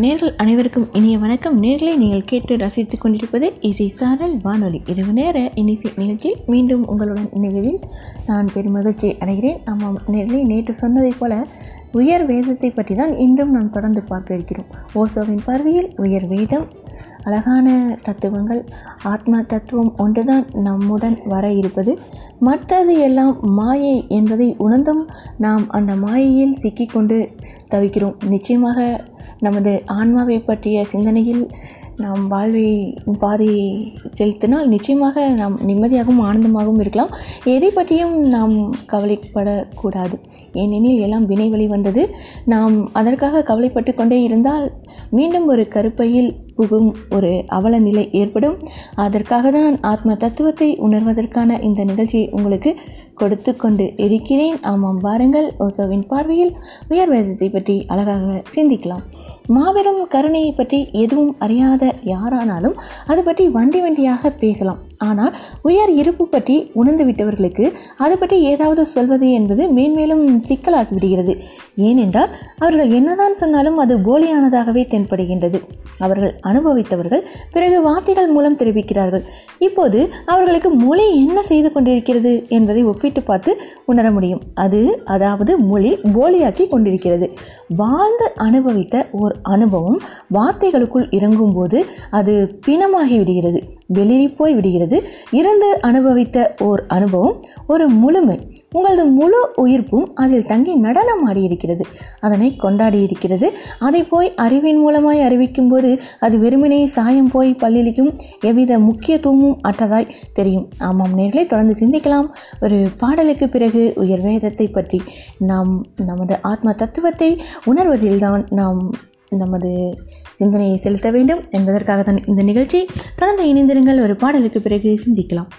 நேர்கள் அனைவருக்கும் இனிய வணக்கம். நேர்களை நீங்கள் கேட்டு ரசித்துக் கொண்டிருப்பது இசை சாரல் வானொலி. இரவு நேர இனிசை நிகழ்ச்சியில் மீண்டும் உங்களுடன் இணைவதில் நான் பெருமகிழ்ச்சி அடைகிறேன். ஆமாம் நேர்களை நேற்று சொன்னதைப் போல உயர் வேதத்தை பற்றி தான் இன்றும் நாம் தொடர்ந்து பார்க்க இருக்கிறோம் ஓசோவின் பார்வையில் உயர் வேதம் அழகான தத்துவங்கள் ஆத்மா தத்துவம் ஒன்றுதான் நம்முடன் வர இருப்பது. மற்றது எல்லாம் மாயை என்பதை உணர்ந்தும் நாம் அந்த மாயையில் சிக்கிக்கொண்டு தவிக்கிறோம். நிச்சயமாக நமது ஆன்மாவை பற்றிய சிந்தனையில் நாம் வாழ்வை பாதையை செலுத்தினால் நிச்சயமாக நாம் நிம்மதியாகவும் ஆனந்தமாகவும் இருக்கலாம். எதை பற்றியும் நாம் கவலைப்படக்கூடாது. ஏனெனில் எல்லாம் வினை வழி வந்தது. நாம் அதற்காக கவலைப்பட்டு கொண்டே இருந்தால் மீண்டும் ஒரு கருப்பையில் புகும் ஒரு அவல நிலை ஏற்படும். அதற்காக தான் ஆத்ம தத்துவத்தை உணர்வதற்கான இந்த நிகழ்ச்சியை உங்களுக்கு கொடுத்து கொண்டு இருக்கிறேன். ஆமாம் வாருங்கள் ஓசோவின் பார்வையில் உயர் வேதத்தை பற்றி அழகாக சிந்திக்கலாம். மாபெரும் கருணையை பற்றி எதுவும் அறியாத யாரானாலும் அது பற்றி வண்டி வண்டியாக பேசலாம். ஆனால் உயர் இருப்பு பற்றி உணர்ந்து விட்டவர்களுக்கு அது பற்றி ஏதாவது சொல்வது என்பது மேன்மேலும் சிக்கலாகி விடுகிறது. ஏனென்றால் அவர்கள் என்னதான் சொன்னாலும் அது போலியானதாகவே தென்படுகின்றது. அவர்கள் அனுபவித்தவர்கள் பிறகு வார்த்தைகள் மூலம் தெரிவிக்கிறார்கள். இப்போது அவர்களுக்கு மொழி என்ன செய்து கொண்டிருக்கிறது என்பதை ஒப்பிட்டு பார்த்து உணர முடியும். அது அதாவது மொழி போலியாக்கி கொண்டிருக்கிறது. வாழ்ந்து அனுபவித்த ஓர் அனுபவம் வார்த்தைகளுக்குள் இறங்கும்போது அது பிணமாகி விடுகிறது. வெளிரி போய் விடுகிறது. இருந்து அனுபவித்த ஓர் அனுபவம் ஒரு முழுமை. உங்களது முழு உயிர்ப்பும் அதில் தங்கி நடனம் ஆடியிருக்கிறது. அதனை கொண்டாடி இருக்கிறது அதை போய் அறிவின் மூலமாய் அறிவிக்கும் போது அது வெறுமனே சாயம் போய் பல்லிலிக்கும் எவ்வித முக்கியத்துவமும் அற்றதாய் தெரியும். ஆமாம் நேர்களை தொடர்ந்து சிந்திக்கலாம். ஒரு பாடலுக்கு பிறகு உயர் வேதத்தை பற்றி நாம் நமது ஆத்ம தத்துவத்தை உணர்வதில்தான் நாம் நமது சிந்தனையை செலுத்த வேண்டும் என்பதற்காக தான் இந்த நிகழ்ச்சி. தொடர்ந்து இணைந்திருங்கள். ஒரு பாடலுக்கு பிறகு சிந்திக்கலாம்.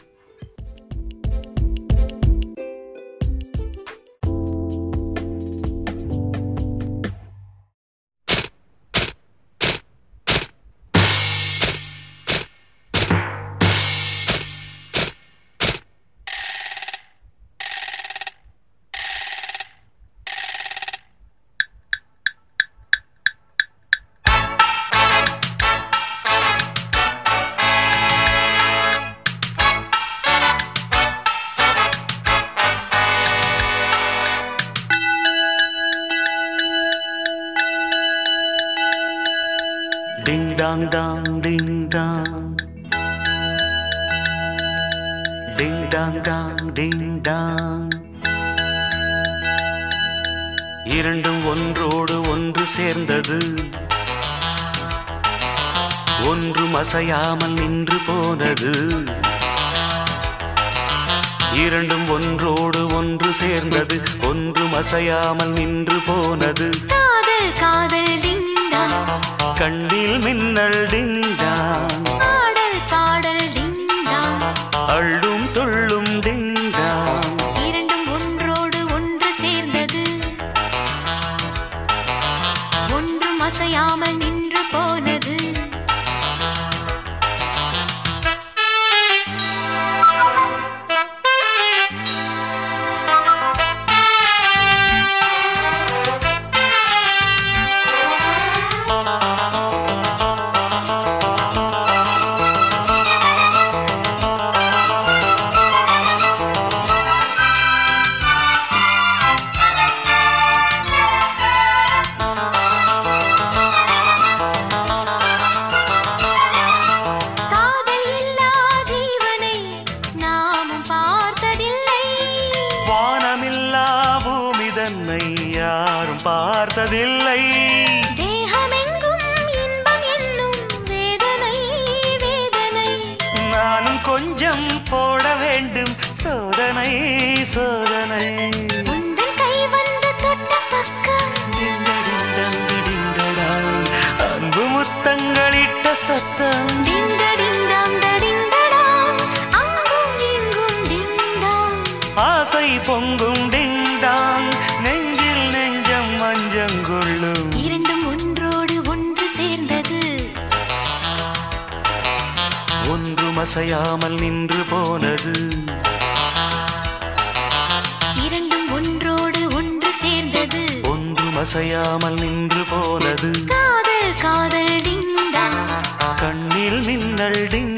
அசையாமல் நின்று போனது. காதல் காதல் டிண்டா. கண்ணில் மின்னல் டிங்டாங் பொங்கும் டிண்டாங் நெஞ்சில் நெஞ்சம் மஞ்சங்கொள்ளும் இரண்டும் ஒன்றோடு ஒன்று சேர்ந்தது. ஒன்றும் அசையாமல் நின்று போனது. இரண்டும் ஒன்றோடு ஒன்று சேர்ந்தது. ஒன்றும் அசையாமல் நின்று போனது. காதல் காதல் டிங்டாங் கண்ணில் மின்னல் டிங்டாங்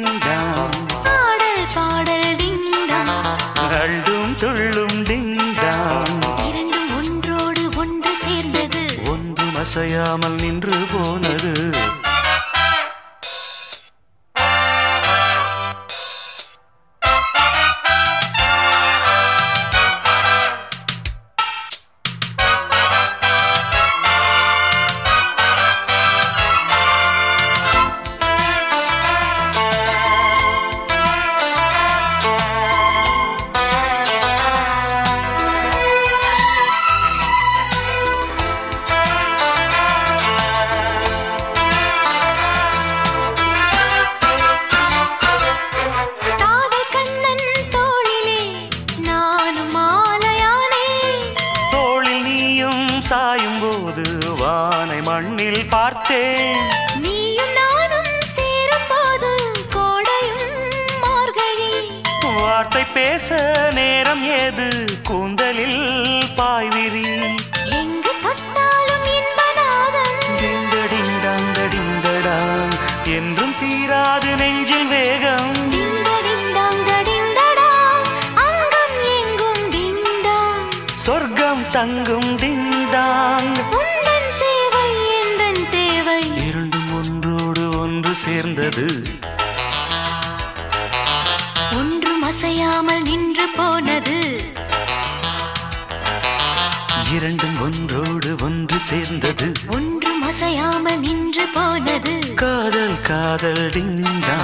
அசையாமல் நின்று போனது. காதல் காதல்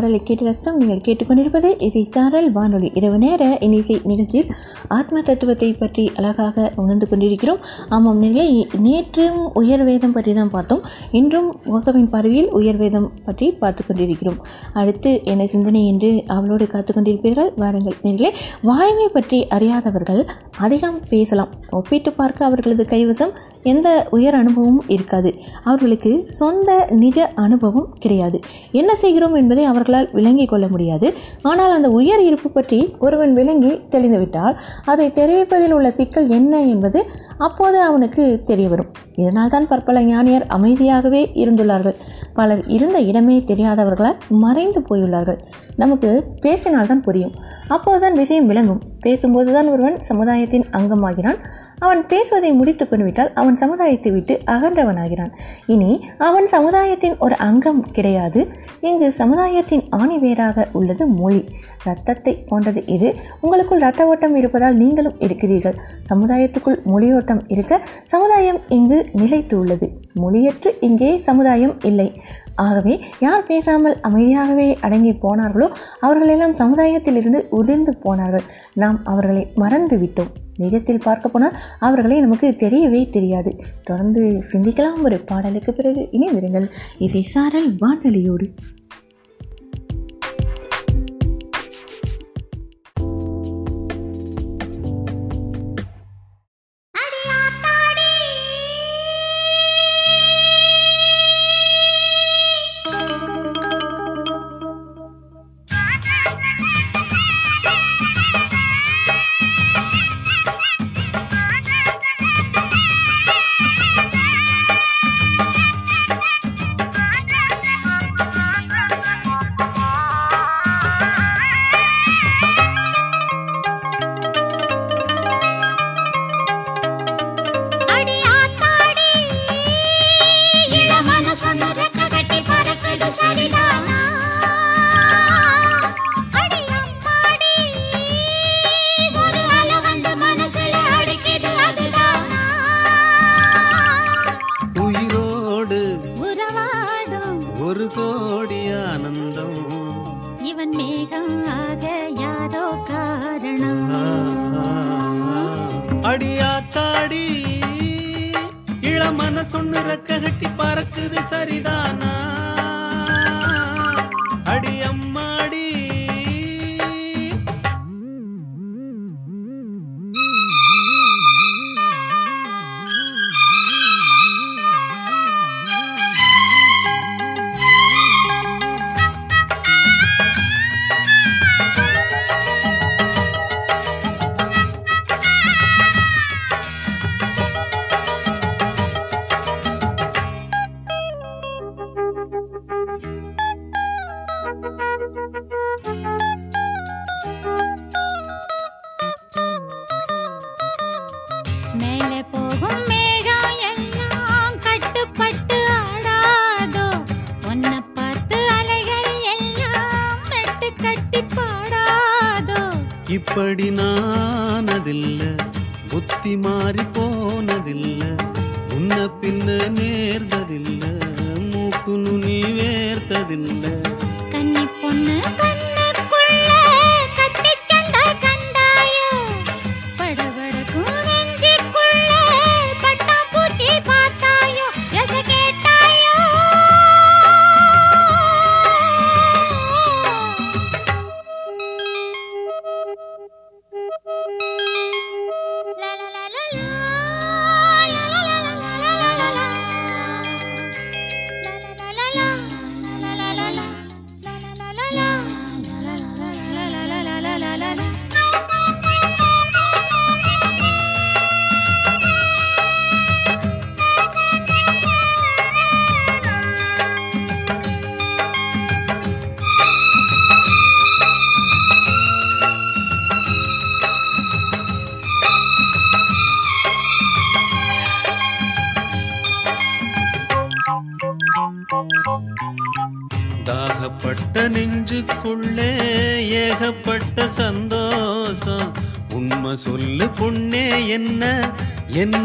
பாடலை கேட்டு ரசம் நீங்கள் கேட்டுக்கொண்டிருப்பது இசை சாரல் வானொலி இரவு நேர இசை நிகழ்ச்சியில் ஆத்ம தத்துவத்தை பற்றி அழகாக உணர்ந்து கொண்டிருக்கிறோம். ஆமாம் நேர்களே நேற்றும் உயர்வேதம் பற்றி தான் பார்த்தோம். இன்றும் ஓசவின் பார்வையில் உயர்வேதம் பற்றி பார்த்து கொண்டிருக்கிறோம். அடுத்து என்ன சிந்தனை என்று அவளோடு காத்து கொண்டிருப்பீர்கள்? வாருங்கள் நேர்களே வாய்மை பற்றி அறியாதவர்கள் அதிகம் பேசலாம். ஒப்பிட்டு பார்க்க அவர்களது கைவசம் எந்த உயர் அனுபவமும் இருக்காது. அவர்களுக்கு சொந்த நிஜ அனுபவம் கிடையாது. என்ன செய்கிறோம் என்பதை அவர்கள் அவர்களால் விளங்கிக் கொள்ள முடியாது. ஆனால் அந்த உயர் இருப்பு பற்றி ஒருவன் விளங்கி தெளிந்துவிட்டால் அதை தெரிவிப்பதில் உள்ள சிக்கல் என்ன என்பது அப்போது அவனுக்கு தெரிய வரும் இதனால் தான் பற்பல ஞானியர் அமைதியாகவே இருந்துள்ளார்கள். பலர் இருந்த இடமே தெரியாதவர்களால் மறைந்து போயுள்ளார்கள். நமக்கு பேசினால்தான் புரியும். அப்போதுதான் விஷயம் விளங்கும். பேசும்போது தான் ஒருவன் சமுதாயத்தின் அங்கமாகிறான். அவன் பேசுவதை முடித்து கொண்டுவிட்டால் அவன் சமுதாயத்தை விட்டு அகன்றவனாகிறான். இனி அவன் சமுதாயத்தின் ஒரு அங்கம் கிடையாது. இங்கு சமுதாயத்தின் ஆணிவேராக உள்ளது மொழி. ரத்தத்தை போன்றது இது. உங்களுக்குள் ரத்த ஓட்டம் இருப்பதால் நீங்களும் இருக்கிறீர்கள் சமுதாயத்துக்குள் மொழியோட்டம் இருக்க சமுதாயம் இங்கு நிலைத்து உள்ளது மொழியற்று இங்கே சமுதாயம் இல்லை. ஆகவே யார் பேசாமல் அமைதியாகவே அடங்கி போனார்களோ அவர்களெல்லாம் சமுதாயத்திலிருந்து உதிர்ந்து போனார்கள். நாம் அவர்களை மறந்து விட்டோம். நிஜத்தில் பார்க்க போனால் அவர்களை நமக்கு தெரியவே தெரியாது. தொடர்ந்து சிந்திக்கலாம் ஒரு பாடலுக்கு பிறகு இணைந்திருங்கள். இசை சாரல் வானொலியோடு. Bye.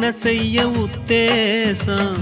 என்ன செய்ய உத்தேசம்.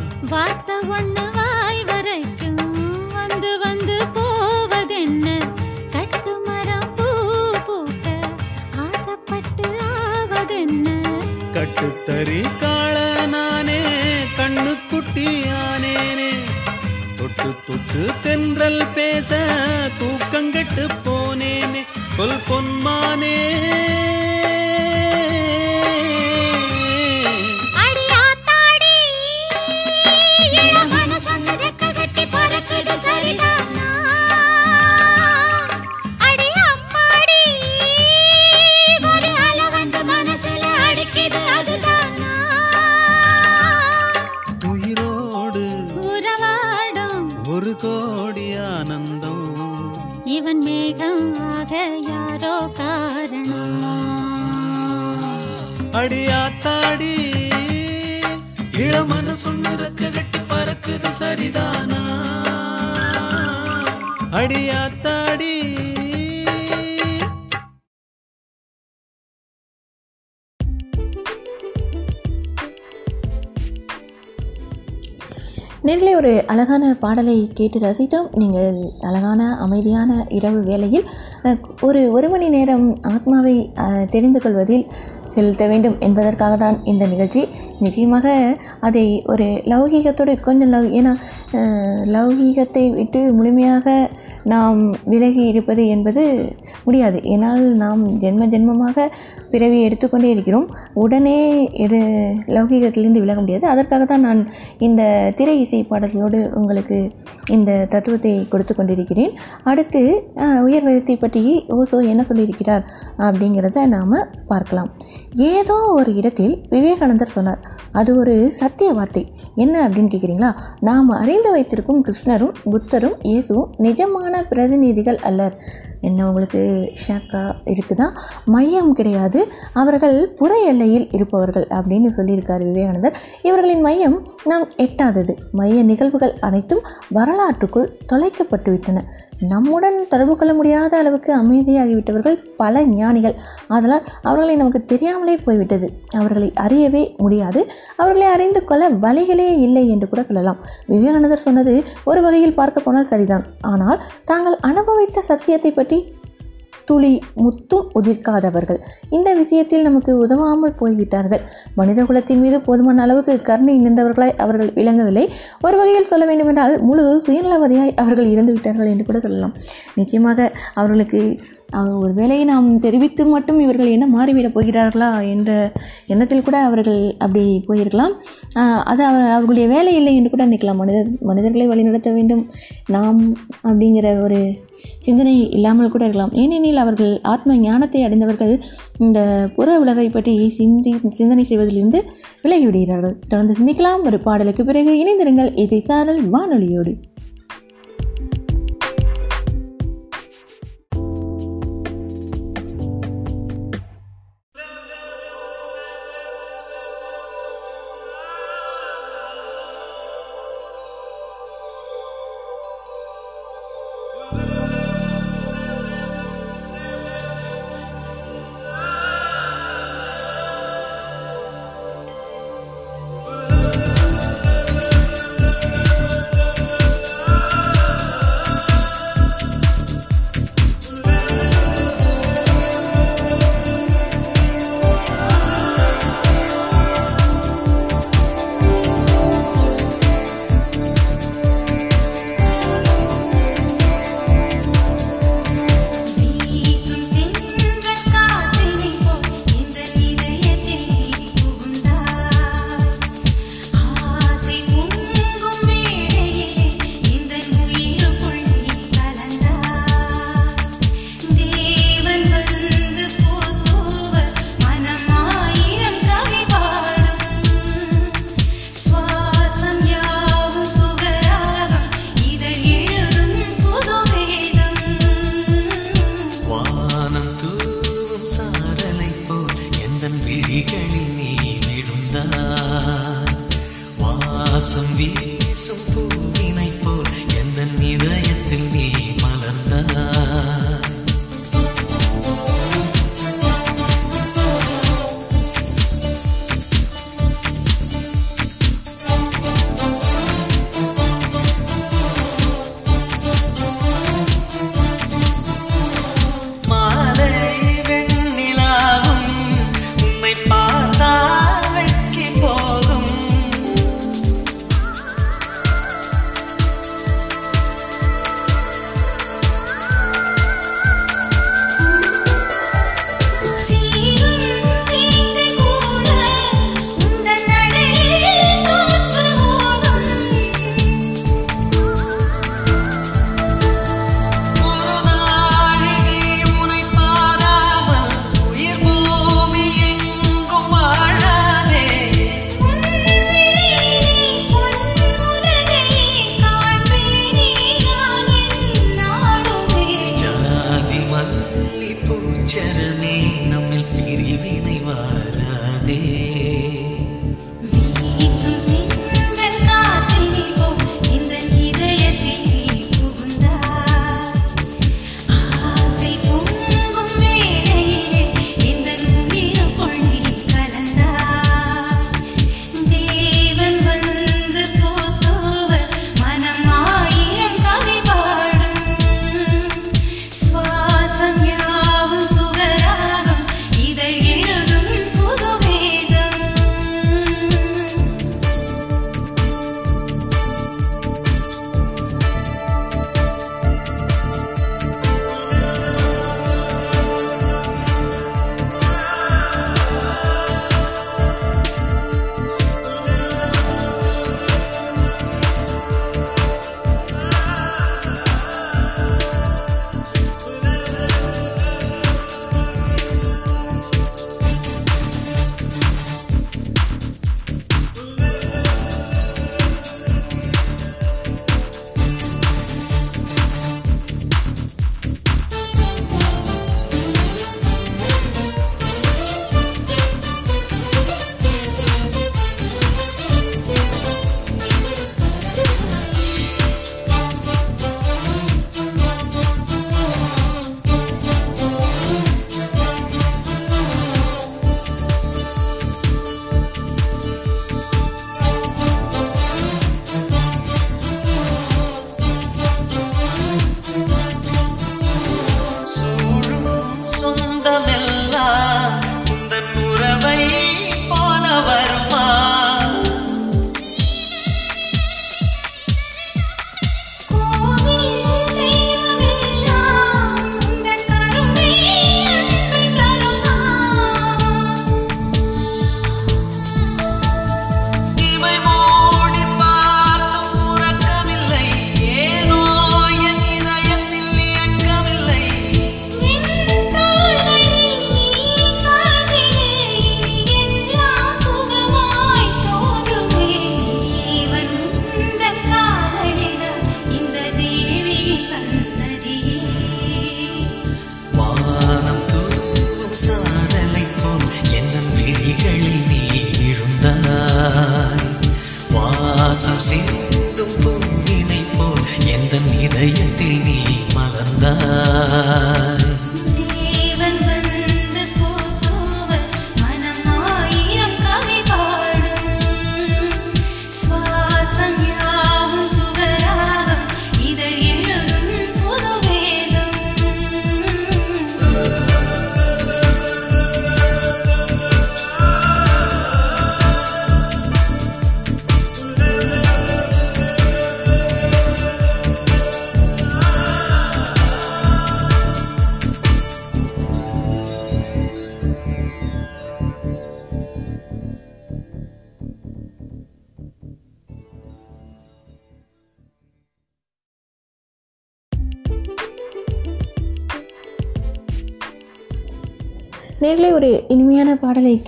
பாடலை கேட்டு ரசித்தோம். நீங்கள் அழகான அமைதியான இரவு வேளையில் ஒரு ஒரு மணி நேரம் ஆத்மாவை தெரிந்து கொள்வதில் செலுத்த வேண்டும் என்பதற்காக தான் இந்த நிகழ்ச்சி. நிச்சயமாக அதை ஒரு லௌகீகத்தோடு கொஞ்சம் லவ் ஏன்னா லௌகீகத்தை விட்டு முழுமையாக நாம் விலகி இருப்பது என்பது முடியாது. ஏனால் நாம் ஜென்ம ஜென்மமாக பிறவி எடுத்துக்கொண்டே இருக்கிறோம். உடனே எடு லௌகீகத்திலிருந்து விலக முடியாது. அதற்காக தான் நான் இந்த திரை இசை பாடல்களோடு உங்களுக்கு இந்த தத்துவத்தை கொடுத்து கொண்டிருக்கிறேன். அடுத்து உயர்வதத்தை பற்றி ஓசோ என்ன சொல்லியிருக்கிறார்? அப்படிங்கிறத நாம் பார்க்கலாம். ஏதோ ஒரு இடத்தில் விவேகானந்தர் சொன்னார். அது ஒரு சத்திய வார்த்தை. என்ன அப்படின்னு கேட்குறீங்களா நாம் அறிந்து வைத்திருக்கும் கிருஷ்ணரும் புத்தரும் இயேசுவும் நிஜமான பிரதிநிதிகள் அல்லர். என்ன உங்களுக்கு ஷாக்கா இருக்குதா? மையம் கிடையாது. அவர்கள் புற எல்லையில் இருப்பவர்கள் அப்படின்னு சொல்லியிருக்கார் விவேகானந்தர். இவர்களின் மையம் நாம் எட்டாதது. மைய நிகழ்வுகள் அனைத்தும் வரலாற்றுக்குள் தொலைக்கப்பட்டுவிட்டன. நம்முடன் தொடர்பு கொள்ள முடியாத அளவுக்கு அமைதியாகிவிட்டவர்கள் பல ஞானிகள். அதனால் அவர்களை நமக்கு தெரியாமல் போய்விட்டது. அவர்களை அறியவே முடியாது. அவர்களை அறிந்து கொள்ள வழிகளே இல்லை என்று கூட சொல்லலாம். விவேகானந்தர் சொன்னது ஒரு வகையில் பார்க்க போனால் சரிதான். ஆனால் தாங்கள் அனுபவித்த சத்தியத்தை பற்றி துளி முத்தும் உதிர்க்காதவர்கள். இந்த விஷயத்தில் நமக்கு உதவாமல் போய்விட்டார்கள். மனித குலத்தின் மீது போதுமான அளவுக்கு கருணை நின்றவர்களாய் அவர்கள் விளங்கவில்லை. ஒரு வகையில் சொல்ல வேண்டுமென்றால் முழு சுயநலவதியாய் அவர்கள் இறந்து விட்டார்கள் என்று கூட சொல்லலாம். நிச்சயமாக அவர்களுக்கு ஒரு வேலையை நாம் தெரிவித்து மட்டும் இவர்கள் என்ன மாறிவிடப் போகிறார்களா என்ற எண்ணத்தில் கூட அவர்கள் அப்படி போயிருக்கலாம். அது அவர் அவர்களுடைய வேலை இல்லை என்று கூட நினைக்கலாம். மனித மனிதர்களை வழிநடத்த வேண்டும். நாம் அப்படிங்கிற ஒரு சிந்தனை இல்லாமல் கூட இருக்கலாம். ஏனெனில் அவர்கள் ஆத்ம ஞானத்தை அடைந்தவர்கள் இந்த புற உலகை பற்றி சிந்தி சிந்தனை செய்வதிலிருந்து விலகிவிடுகிறார்கள் தொடர்ந்து சிந்திக்கலாம். ஒரு பாடலுக்கு பிறகு இணைந்திருங்கள். இசை சாரல் வானொலியோடு.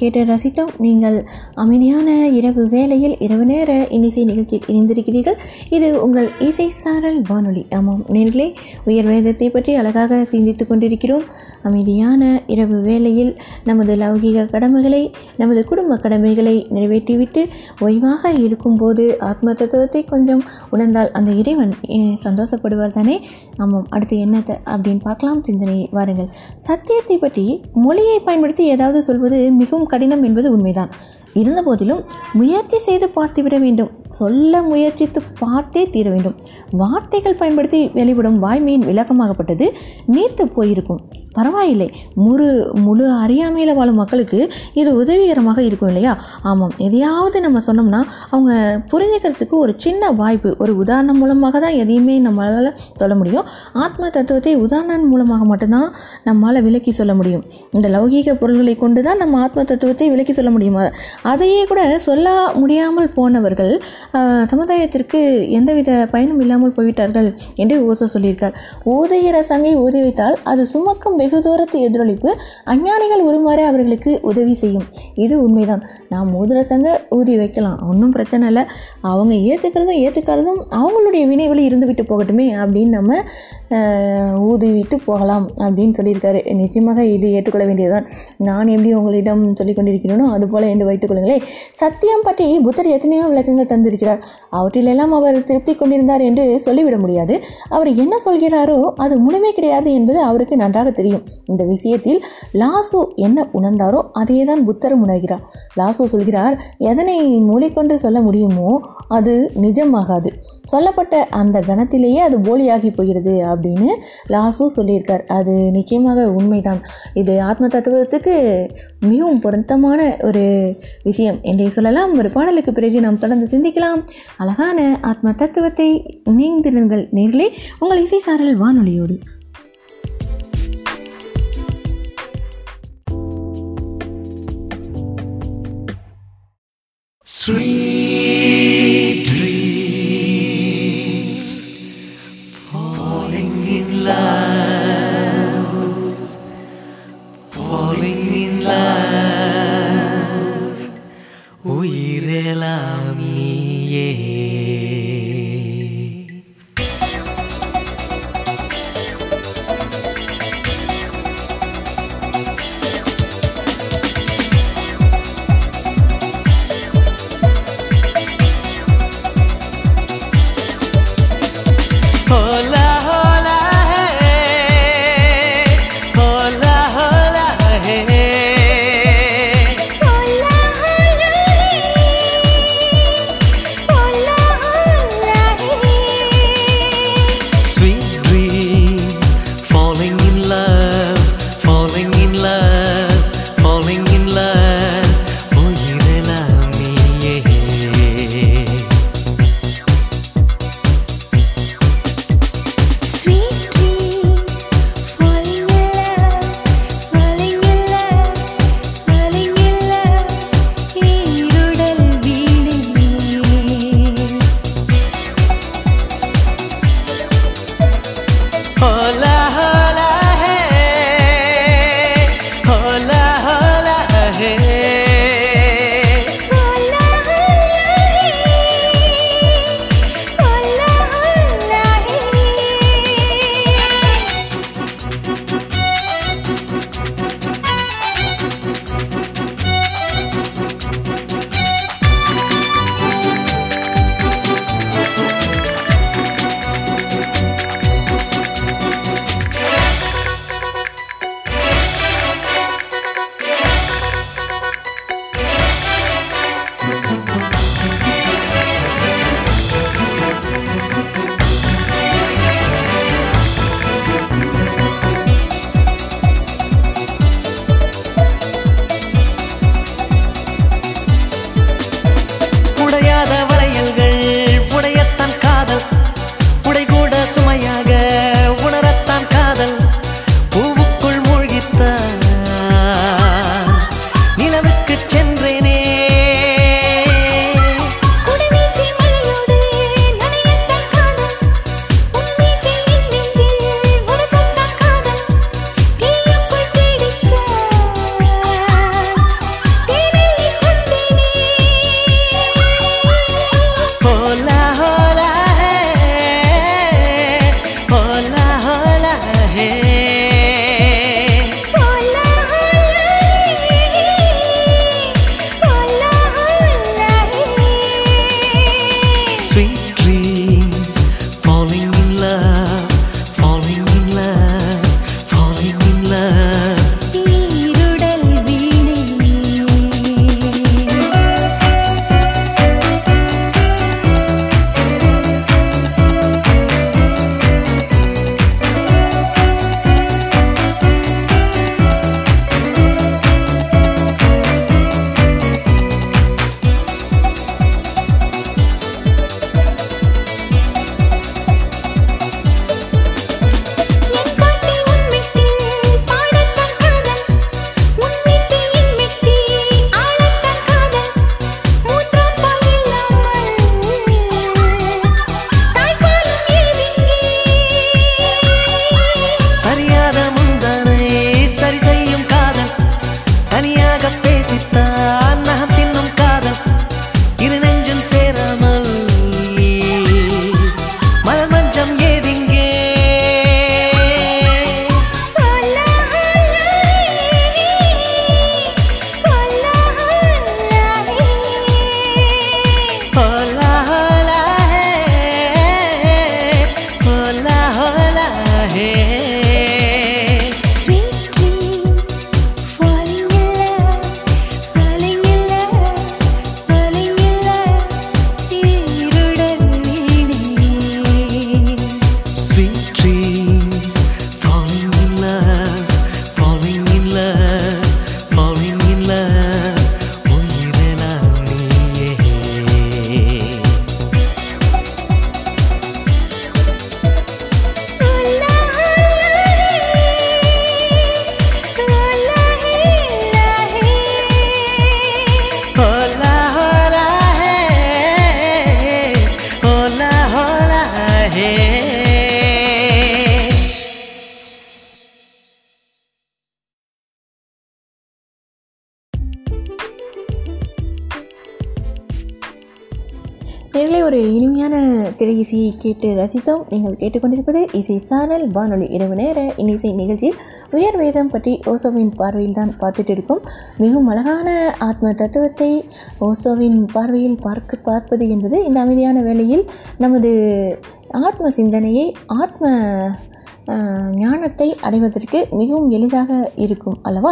கேட்டு ரசித்தோம் நீங்கள் அமைதியான இரவு வேளையில் இரவு நேர இனிசை நிகழ்ச்சியில் இணைந்திருக்கிறீர்கள். இது உங்கள் இசை சாரல் வானொலி. ஆமாம் நேர்களே உயர் வேதத்தை பற்றி அழகாக சிந்தித்து கொண்டிருக்கிறோம். அமைதியான இரவு வேளையில் நமது லௌகீக கடமைகளை நமது குடும்ப கடமைகளை நிறைவேற்றிவிட்டு ஓய்வாக இருக்கும்போது ஆத்ம தத்துவத்தை கொஞ்சம் உணர்ந்தால் அந்த இறைவன் சந்தோஷப்படுவார் தானே? ஆமாம் அடுத்து என்னத்தை அப்படின்னு பார்க்கலாம். சிந்தனை வாருங்கள். சத்தியத்தை பற்றி மொழியை பயன்படுத்தி ஏதாவது சொல்வது மிகவும் கடினம் என்பது உண்மைதான். இருந்தபோதிலும் முயற்சி செய்து பார்த்துவிட வேண்டும். சொல்ல முயற்சித்து பார்த்தே தீர வேண்டும். வார்த்தைகள் பயன்படுத்தி வெளிப்படும் வாய்மையின் விளக்கமாகப்பட்டது நீர்த்து போயிருக்கும். பரவாயில்லை. முழு முழு அறியாமையில் வாழும் மக்களுக்கு இது உதவிகரமாக இருக்கும் இல்லையா? ஆமாம். எதையாவது நம்ம சொன்னோம்னா அவங்க புரிஞ்சுக்கிறதுக்கு ஒரு சின்ன வாய்ப்பு ஒரு உதாரணம் மூலமாக தான் எதையுமே நம்மளால் சொல்ல முடியும். ஆத்ம தத்துவத்தை உதாரணம் மூலமாக மட்டும்தான் நம்மளால் விளக்கி சொல்ல முடியும். இந்த லௌகீக பொருள்களை கொண்டு தான் நம்ம ஆத்ம தத்துவத்தை விளக்கி சொல்ல முடியும். அதையே கூட சொல்ல முடியாமல் போனவர்கள் சமுதாயத்திற்கு எந்தவித பயனும் இல்லாமல் போய்விட்டார்கள் என்று ஓசோ சொல்லியிருக்கார். ஊதையிற சங்கை ஊதி வைத்தால் அது சுமக்கும் வெகு தூரத்து எதிரொலிப்பு அஞ்ஞானிகள் உருமாற அவர்களுக்கு உதவி செய்யும். இது உண்மைதான். நாம் ஊதுற சங்க ஊதி வைக்கலாம். ஒன்றும் பிரச்சனை இல்லை. அவங்க ஏற்றுக்கிறதும் ஏற்றுக்கிறதும் அவங்களுடைய வினைவெளி இருந்துவிட்டு போகட்டுமே அப்படின்னு நம்ம ஊதிவிட்டு போகலாம் அப்படின்னு சொல்லியிருக்காரு. நிச்சயமாக இது ஏற்றுக்கொள்ள வேண்டியதுதான். நான் எப்படி உங்களிடம் சொல்லிக் கொண்டிருக்கிறேனோ அதுபோல் என்று வைத்துக்கொள்ள கொள்ளுங்களேன் சத்தியம் பற்றி புத்தர் எத்தனையோ விளக்கங்கள் தந்திருக்கிறார். அவற்றிலெல்லாம் அவர் திருப்தி கொண்டிருந்தார் என்று சொல்லிவிட முடியாது. அவர் என்ன சொல்கிறாரோ அது முழுமை கிடையாது என்பது அவருக்கு நன்றாக தெரியும். இந்த விஷயத்தில் லாசு என்ன உணர்ந்தாரோ அதே தான் புத்தரும் உணர்கிறார். லாசு சொல்கிறார் எதனை மூடிக்கொண்டு சொல்ல முடியுமோ அது நிஜமாகாது. சொல்லப்பட்ட அந்த கணத்திலேயே அது போலியாகி போகிறது அப்படின்னு லாசு சொல்லியிருக்கார். அது நிச்சயமாக உண்மைதான். இது ஆத்ம தத்துவத்துக்கு மிகவும் பொருத்தமான ஒரு விஷயம் என்றே சொல்லலாம். ஒரு பாடலுக்கு பிறகு நாம் தொடர்ந்து சிந்திக்கலாம். அழகான ஆத்ம தத்துவத்தை நீந்திருங்கள் நேர்களே. உங்கள் இசைசாரல் வானொலியோடு. Sweet கேட்டு ரசித்தோம் நீங்கள் கேட்டுக்கொண்டிருப்பது இசை சாரல் வானொலி இரவு நேர இன்னிசை நிகழ்ச்சியில் உயர் வேதம் பற்றி ஓசோவின் பார்வையில் தான் பார்த்துட்டு இருக்கோம். மிகவும் அழகான ஆத்ம தத்துவத்தை ஓசோவின் பார்வையில் பார்க்க பார்ப்பது என்பது இந்த அமைதியான வேளையில் நமது ஆத்ம சிந்தனையை ஆத்ம ஞானத்தை அடைவதற்கு மிகவும் எளிதாக இருக்கும் அல்லவா?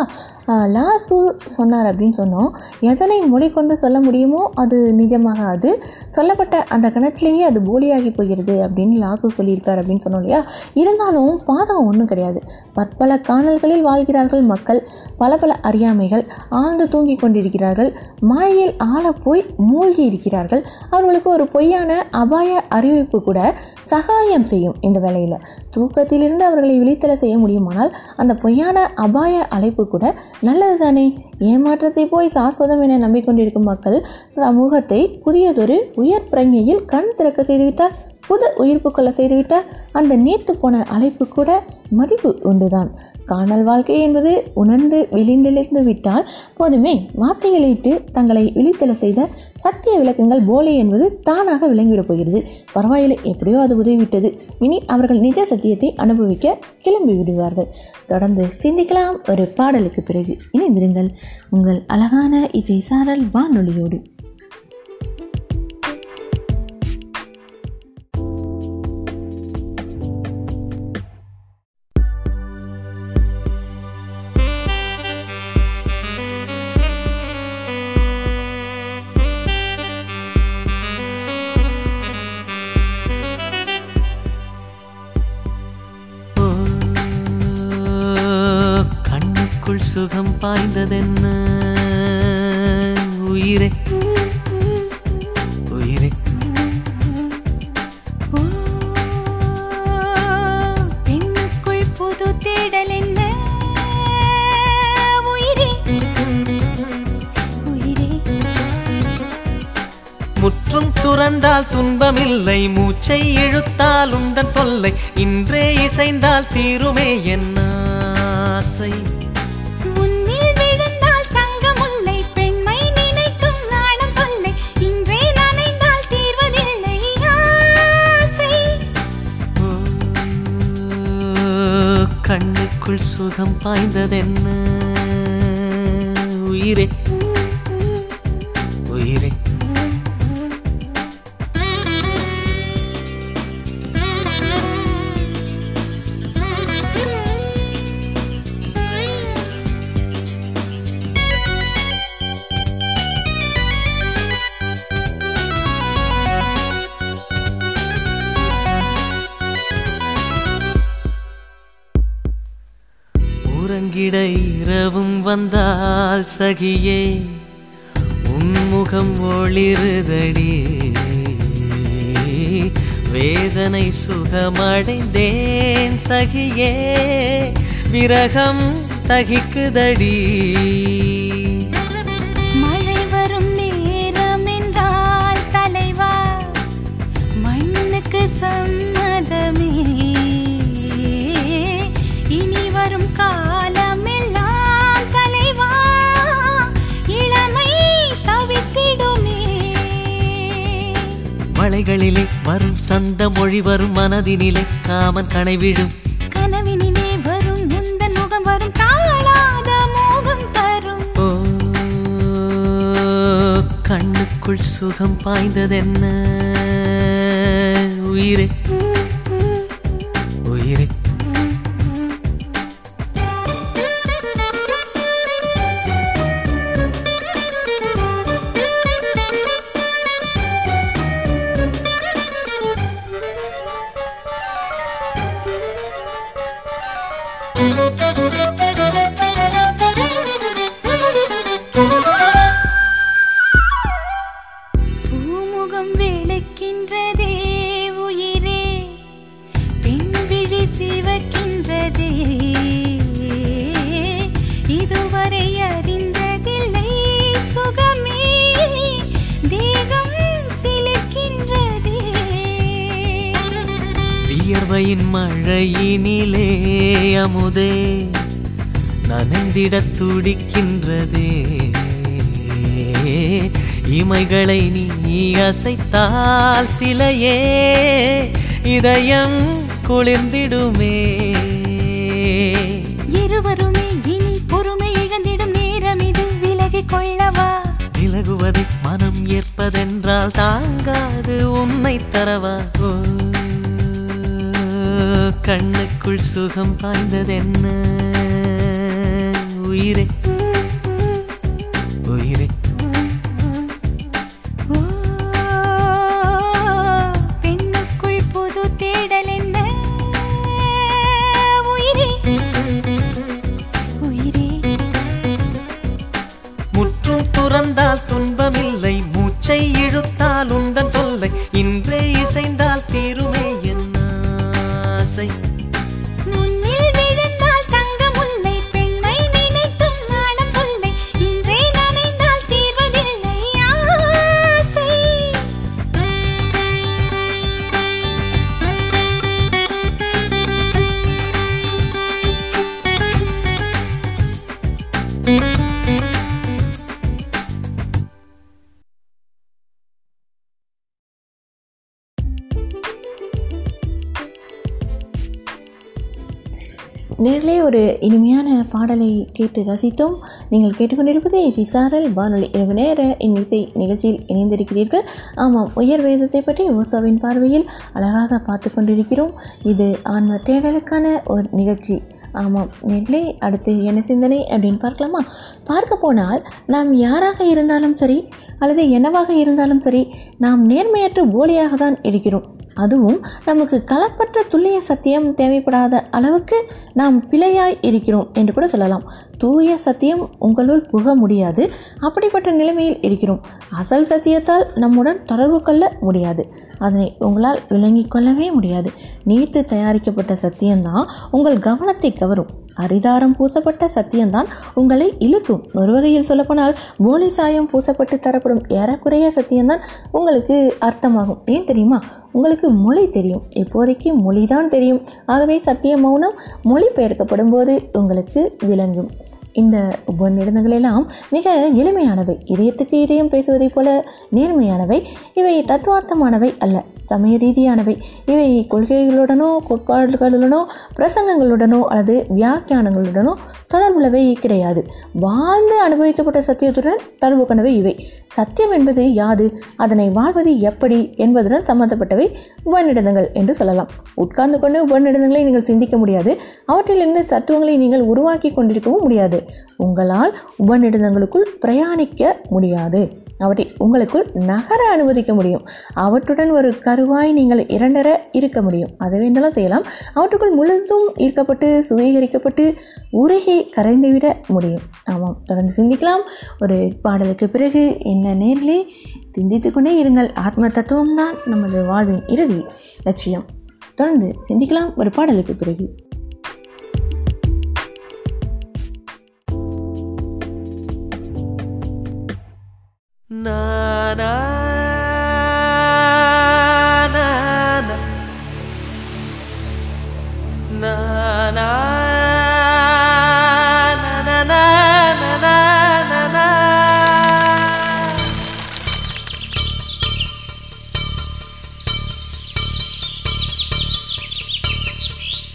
லாசு சொன்னார் அப்படின்னு சொன்னோம். எதனை மொழி கொண்டு சொல்ல முடியுமோ அது நிஜமாகாது. சொல்லப்பட்ட அந்த கணத்திலேயே அது போலியாகி போகிறது அப்படின்னு லாசு சொல்லியிருக்கார் அப்படின்னு சொன்னோம் இல்லையா? இருந்தாலும் பாதகம் ஒன்றும் கிடையாது. பற்பல காணல்களில் வாழ்கிறார்கள் மக்கள் பல பல அறியாமைகள் ஆழ்ந்து தூங்கிக் கொண்டிருக்கிறார்கள் மாயையில் ஆள போய் மூழ்கி இருக்கிறார்கள். அவர்களுக்கு ஒரு பொய்யான அபாய அறிவிப்பு கூட சகாயம் செய்யும் இந்த வேலையில் தூக்கத்தில் தூக்கத்திலிருந்து அவர்களை விழித்தலை செய்ய முடியுமானால் அந்த பொய்யான அபாய அழைப்பு கூட நல்லது தானே ஏமாற்றத்தை போய் சாஸ்வதம் என நம்பிக்கொண்டிருக்கும் மக்கள் சமூகத்தை புதியதொரு உயர் பிரஞையில் கண் திறக்க செய்துவிட்டார் புது உயிர்ப்பு கொள்ள செய்துவிட்டால் அந்த நீர்த்து போன அழைப்பு கூட மதிப்பு உண்டுதான். காணல் வாழ்க்கை என்பது உணர்ந்து விழிந்தெழுந்து விட்டால் போதுமே வார்த்தைகளிட்டு தங்களை விழித்தெழ செய்த சத்திய விளக்கங்கள் போலே என்பது தானாக விளங்கிவிடப் போகிறது. பரவாயில்லை எப்படியோ அது உதவிவிட்டது. இனி அவர்கள் நிஜ சத்தியத்தை அனுபவிக்க கிளம்பி விடுவார்கள். தொடர்ந்து சிந்திக்கலாம் ஒரு பாடலுக்கு பிறகு. இணைந்திருங்கள் உங்கள் அழகான இசை சாரல் வானொலியோடு. வந்ததென்ன உயிரே. உயிரே. பெண்ணுக்குள் புது தேடல் என்ன? உயிரே. உயிரே. முற்றும் துறந்தால் துன்பமில்லை மூச்சை இழுத்தால் உந்தன் பாய்ந்ததென்ன? உயிரே வந்தால் சகியே உன்முகம் ஒளிருதடி. வேதனை சுகமடைந்தேன் சகியே விரகம் தகிக்குதடி. மலைகளிலே வரும் சந்த மொழி வரும் மனதினிலே காமன் கனை விழும். கனவினிலே வரும் முந்தன் முகம் வரும் தாழாத மோகம் தரும். ஓ கண்ணுக்குள் சுகம் பாய்ந்ததென்ன? உயிரே. இமைகளை நீ அசைத்தால் சிலையே இதயம் குளிர்ந்திடுமே. இருவருமே இனி பொறுமை இழந்திடும் நேரம் இது. விலகிக் கொள்ளவா? விலகுவதை மனம் ஏற்பதென்றால் தாங்காது உன்னை தரவா? கண்ணுக்குள் சுகம் பாய்ந்ததென்ன? உயிரே கேட்டு ரசித்தோம். நீங்கள் கேட்டுக்கொண்டிருப்பது சிசாரல் வானொலி இரவு நேர இந்நிசை நிகழ்ச்சியில் இணைந்திருக்கிறீர்கள். ஆமாம் உயர் வேதத்தை பற்றி ஓசாவின் பார்வையில் அழகாக பார்த்து கொண்டிருக்கிறோம். இது ஆன்ம தேடலுக்கான ஒரு நிகழ்ச்சி. ஆமாம் நேர்களே அடுத்து என்ன சிந்தனை அப்படின்னு பார்க்கலாமா? பார்க்க போனால் நாம் யாராக இருந்தாலும் சரி அல்லது என்னவாக இருந்தாலும் சரி நாம் நேர்மையற்ற போலியாக தான் இருக்கிறோம். அதுவும் நமக்கு களப்பற்ற துல்லிய சத்தியம் தேவைப்படாத அளவுக்கு நாம் பிழையாய் இருக்கிறோம் என்று கூட சொல்லலாம். தூய சத்தியம் உங்களுள் புக முடியாது. அப்படிப்பட்ட நிலைமையில் இருக்கிறோம். அசல் சத்தியத்தால் நம்முடன் தொடர்பு கொள்ள முடியாது. அதனை உங்களால் விளங்கிக் கொள்ளவே முடியாது. நீர்த்து தயாரிக்கப்பட்ட சத்தியம்தான் உங்கள் கவனத்தை கவரும். அரிதாரம் பூசப்பட்ட சத்தியம்தான் உங்களை இழுக்கும். ஒரு வகையில் சொல்லப்போனால் போலி சாயம் பூசப்பட்டு தரப்படும் ஏறக்குறைய சத்தியம்தான் உங்களுக்கு அர்த்தமாகும். ஏன் தெரியுமா? உங்களுக்கு மொழி தெரியும். இப்போதைக்கு மொழி தான் தெரியும். ஆகவே சத்திய மௌனம் மொழி பெயர்க்கப்படும் போது உங்களுக்கு விளங்கும். இந்த உபநிடதங்கள் எல்லாம் மிக எளிமையானவை. இதயத்துக்கு இதயம் பேசுவதைப் போல நேர்மையானவை. இவை தத்துவார்த்தமானவை அல்ல சமய ரீதியானவை. இவை கொள்கைகளுடனோ கோட்பாடுகளுடனோ பிரசங்கங்களுடனோ அல்லது வியாக்கியானங்களுடனோ தொடர்புள்ளவை கிடையாது. வாழ்ந்து அனுபவிக்கப்பட்ட சத்தியத்துடன் தொடர்பு கொண்டவை இவை. சத்தியம் என்பது யாது? அதனை வாழ்வது எப்படி என்பதுடன் சம்பந்தப்பட்டவை உபநிடதங்கள் என்று சொல்லலாம். உட்கார்ந்து கொண்டு உபநிடதங்களை நீங்கள் சிந்திக்க முடியாது. அவற்றிலிருந்து தத்துவங்களை நீங்கள் உருவாக்கி கொண்டிருக்கவும் முடியாது. உங்களால் உபநிடதங்களுக்குள் பிரயாணிக்க முடியாது. அவற்றை உங்களுக்குள் நகர அனுமதிக்க முடியும். அவற்றுடன் ஒரு கருவாய் நீங்கள் இரண்டர இருக்க முடியும். அதை வேண்டாலும் செய்யலாம். அவற்றுக்குள் முழுதும் ஈர்க்கப்பட்டு சுவீகரிக்கப்பட்டு உருகி கரைந்துவிட முடியும். ஆமாம் தொடர்ந்து சிந்திக்கலாம். ஒரு பாடலுக்கு பிறகு என்ன நேரிலே சிந்தித்து கொண்டே இருங்கள். ஆத்ம தத்துவம் தான் நமது வாழ்வின் இறுதி லட்சியம். தொடர்ந்து சிந்திக்கலாம். ஒரு பாடலுக்கு பிறகு.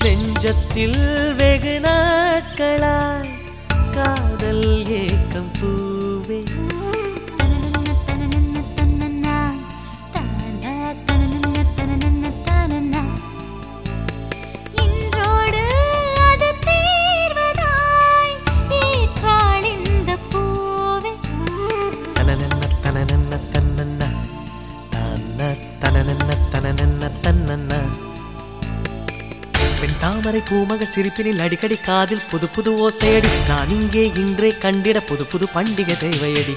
நெஞ்சத்தில் தனனன்ன. பெண் தாமரை பூமக சிரிப்பினில் அடிக்கடி காதில் புது புது ஓசையடி. நான் இங்கே இன்றே கண்டிட புது புது பண்டிகை தேவையடி.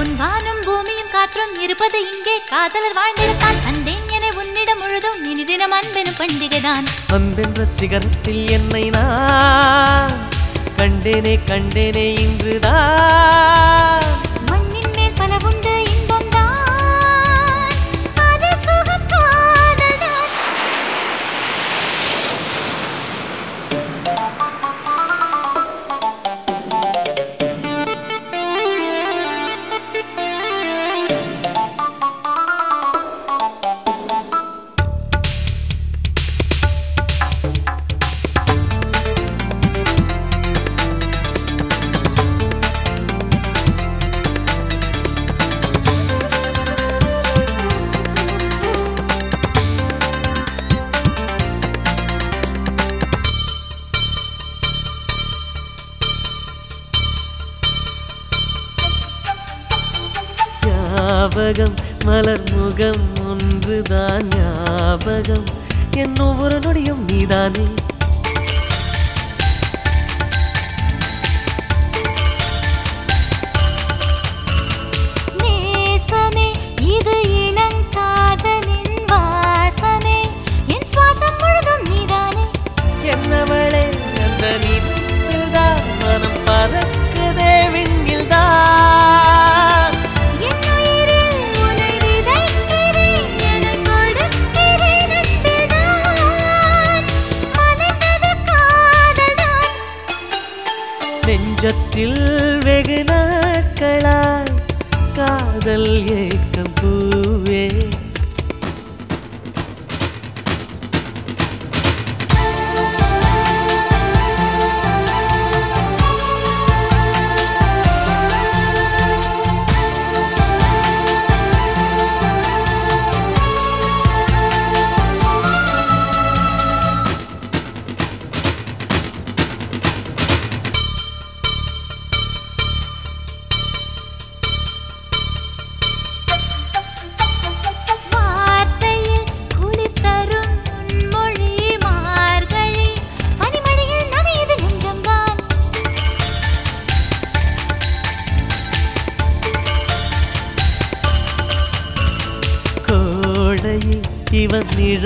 உன் வானம் பூமியும் காற்றும் இருப்பது இங்கே. காதலர் வாழ்ந்திடத்தான் தந்தேன் என உன்னிடம் முழுதும் இனி தினம் அன்பெனும் பண்டிகைதான். அன்பென்ற சிகரத்தில் என்னை நான் கண்டேனே கண்டேனே இன்றுதான்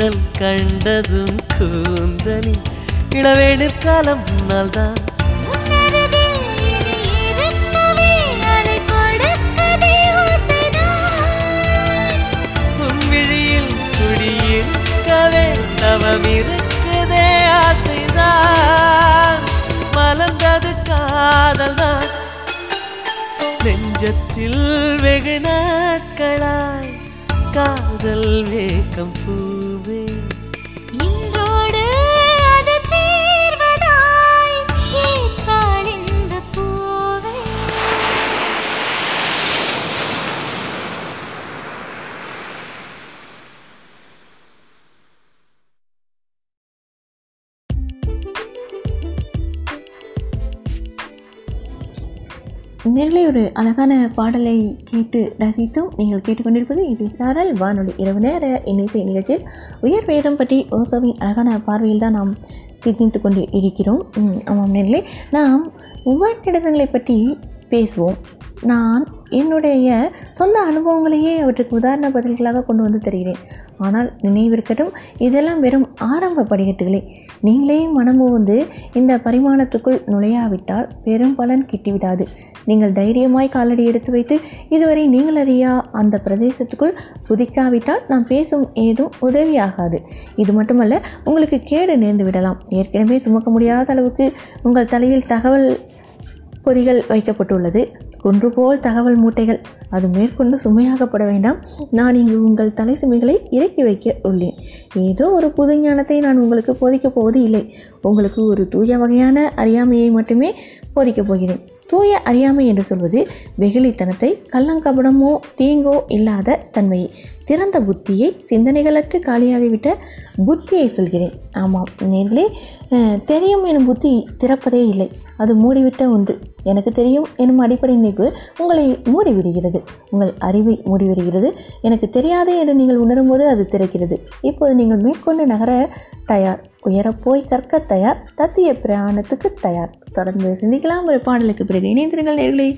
நிழல் கண்டதும் கூந்தலி இளவேணிற் காலம் நாள்தான். உன்னருகில் குடியிருக்கவே தவம் இருக்குதே ஆசைதான். மலர்ந்தது காதல்தான். நெஞ்சத்தில் வெகு நாட்களாய் காதல் வேகம் பூ நேரிலே ஒரு அழகான பாடலை கேட்டு ரசித்தோம் நீங்கள் கேட்டுக்கொண்டிருப்பது இது சாரல் வானொலி இரவு நேர இன்னிசை நிகழ்ச்சியில் உயர் வேதம் பற்றி ஓசோவின் அழகான பார்வையில் தான் நாம் சிந்தித்து கொண்டு இருக்கிறோம். ஆமாம் நேரிலே. நாம் ஒவ்வொரு உபநிடதங்களை பற்றி பேசுவோம். நான் என்னுடைய சொந்த அனுபவங்களையே அவற்றுக்கு உதாரண பதில்களாக கொண்டு வந்து தருகிறேன். ஆனால் நினைவிருக்கட்டும் இதெல்லாம் வெறும் ஆரம்ப படிக்கட்டுகளே. நீங்களே மனமும் வந்து இந்த பரிமாணத்துக்குள் நுழையாவிட்டால் பெரும் பலன் கிட்டிவிடாது. நீங்கள் தைரியமாய் காலடி எடுத்து வைத்து இதுவரை நீங்கள் அறியா அந்த பிரதேசத்துக்குள் புதிக்காவிட்டால் நாம் பேசும் ஏதும் உதவியாகாது. இது மட்டுமல்ல உங்களுக்கு கேடு நேர்ந்து விடலாம். ஏற்கனவே சுமக்க முடியாத அளவுக்கு உங்கள் தலையில் தகவல் பொதிகள் வைக்கப்பட்டுள்ளது. குன்று போல் தகவல் மூட்டைகள். அது மேற்கொண்டு சுமையாகப்பட வேண்டாம். நான் இங்கு உங்கள் தலை சுமைகளை இறக்கி வைக்க உள்ளேன். ஏதோ ஒரு புது ஞானத்தை நான் உங்களுக்கு போதிக்கப் போவது இல்லை. உங்களுக்கு ஒரு தூய வகையான அறியாமையை மட்டுமே போதிக்கப் போகிறேன். தூய அறியாமை என்று சொல்வது வெகுளித்தனத்தை கள்ளங்கபடமோ தீங்கோ இல்லாத தன்மையை. திறந்த புத்தியை சிந்தனைகளற்று காலியாகிவிட்ட புத்தியை சொல்கிறேன். ஆமாம் நேர்களே தெரியும் எனும் புத்தி திறப்பதே இல்லை. அது மூடிவிட்ட ஒன்று. எனக்கு தெரியும் எனும் அடிப்படை நினைப்பு உங்களை மூடிவிடுகிறது. உங்கள் அறிவை மூடிவிடுகிறது. எனக்கு தெரியாது என்று நீங்கள் உணரும்போது அது திறக்கிறது. இப்போது நீங்கள் மேற்கொண்டு நகர தயார் உயரப்போய் கற்க தயார் தத்திய பிரயாணத்துக்கு தயார். தொடர்ந்து சிந்திக்கலாம் ஒரு பாடலுக்கு பிறகு இணைந்திருங்கள் நேர்களே.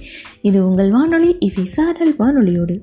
இது உங்கள் வானொலி இசை சாரல் வானொலியோடு.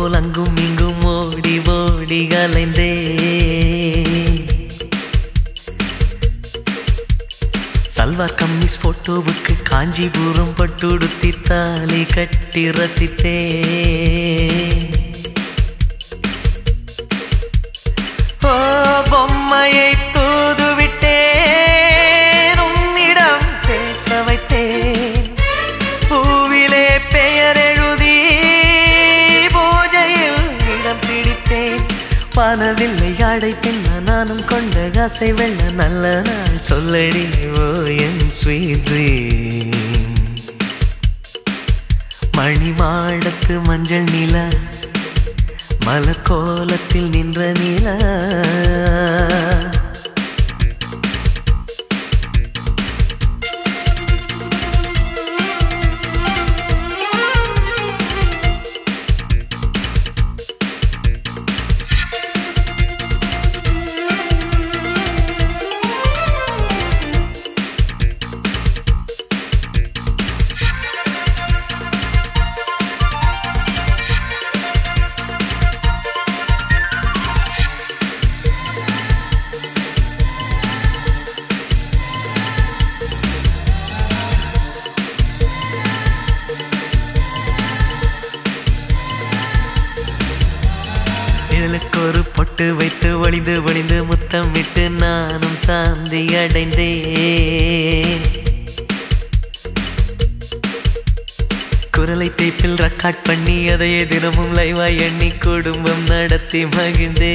போல் அங்கும் இங்கும் ஓடி ஓடி கலைந்தே. சல்வார் கம்மிஸ் போட்டோவுக்கு காஞ்சிபுரம் பட்டுடுத்தி தாலி கட்டி ரசித்தே. ஆசை வெள்ள நல்ல நாள் சொல்லடி ஓ என் ஸ்வீட் மணி மாடத்து மஞ்சள் நில மலக்கோலத்தில் நின்ற நிலா. நடத்தி மகிழ்ந்தே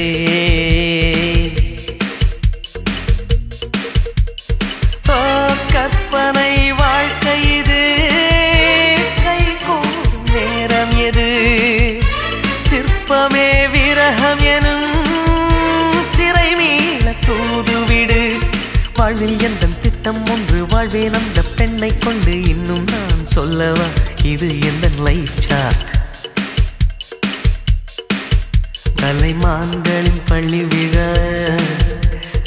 ஓ கற்பனை வாழ்க்கை இது. கை நேரம் எது? சிற்பமே விரகம் எனும் சிறை மீள தூதுவிடு வாழ்வில் எந்த திட்டம் ஒன்று வாழ்வேன் அந்த பெண்ணை கொண்டு இன்னும் நான் சொல்லவா? இது எந்த லைஃப் சார்ட் தலைமான்களின் பள்ளி விழா.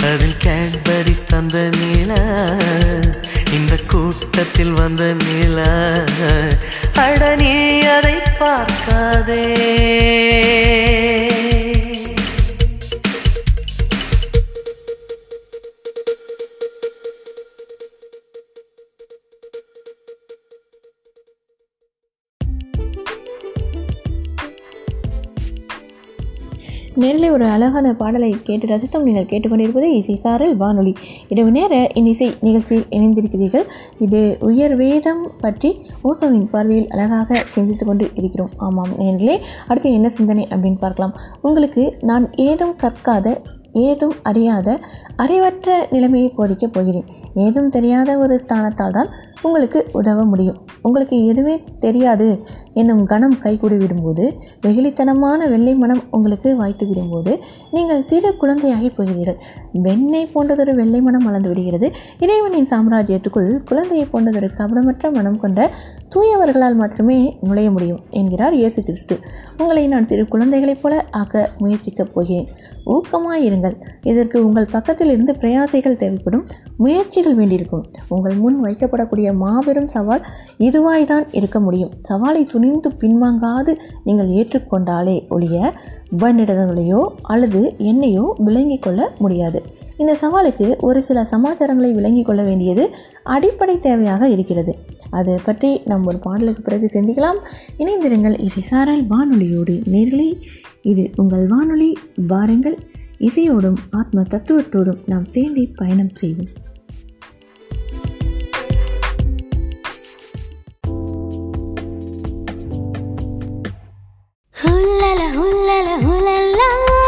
அதில் கேட்பரி தந்த நிலா இந்த கூட்டத்தில் வந்த நிலா அட நீ அதை பார்க்காதே. நேரில் ஒரு அழகான பாடலை கேட்டு ரசித்தோம். நீங்கள் கேட்டுக்கொண்டிருப்பது இசை சாரல் வானொலி. இரவு நேர இன்னிசை நிகழ்ச்சியில் இணைந்திருக்கிறீர்கள். இது உயர் வேதம் பற்றி ஓசோவின் பார்வையில் அழகாக சிந்தித்து கொண்டு இருக்கிறோம். ஆமாம் நேர்களே அடுத்து என்ன சிந்தனை அப்படின்னு பார்க்கலாம். உங்களுக்கு நான் ஏதும் கற்காத ஏதும் அறியாத அறிவற்ற நிலைமையை போதிக்கப் போகிறேன். ஏதும் தெரியாத ஒரு ஸ்தானத்தால் தான் உங்களுக்கு உதவ முடியும். உங்களுக்கு எதுவுமே தெரியாது என்னும் கணம் கைகூடி விடும்போது வெகுளித்தனமான வெள்ளை மனம் உங்களுக்கு வாய்த்து விடும்போது நீங்கள் சிறு குழந்தையாகி போகிறீர்கள். வெண்ணெய் போன்றதொரு வெள்ளை மனம் வளர்ந்து விடுகிறது. இறைவனின் சாம்ராஜ்யத்துக்குள் குழந்தையை போன்றதொரு கபடமற்ற மனம் கொண்ட தூயவர்களால் மாத்திரமே நுழைய முடியும் என்கிறார் இயேசு கிறிஸ்து. உங்களை நான் சிறு குழந்தைகளைப் போல ஆக்க முயற்சிக்கப் போகிறேன். ஊக்கமாயிருங்கள். இதற்கு உங்கள் பக்கத்தில் இருந்து பிரயாசைகள் தேவைப்படும். முயற்சிகள் வேண்டியிருக்கும். உங்கள் முன் வைக்கப்படக்கூடிய எதிர்கொள்ளக்கூடிய மாபெரும் சவால் இதுவாய்தான் இருக்க முடியும். சவாலை துணிந்து பின்வாங்காது நீங்கள் ஏற்றுக்கொண்டாலே ஒழிய உபநிடதங்களையோ அல்லது என்னையோ விளங்கிக் கொள்ள முடியாது. இந்த சவாலுக்கு ஒரு சில சமாச்சாரங்களை விளங்கிக் கொள்ள வேண்டியது அடிப்படை தேவையாக இருக்கிறது. அது பற்றி நாம் ஒரு பாடலுக்கு பிறகு சிந்திக்கலாம். இணைந்திருங்கள் இசை சாரல் வானொலியோடு நேர்களே. இது உங்கள் வானொலி. வாருங்கள். இசையோடும் ஆத்ம தத்துவத்தோடும் நாம் சேர்ந்தே பயணம் செய்வோம். هلا لا هلا لا هلا لا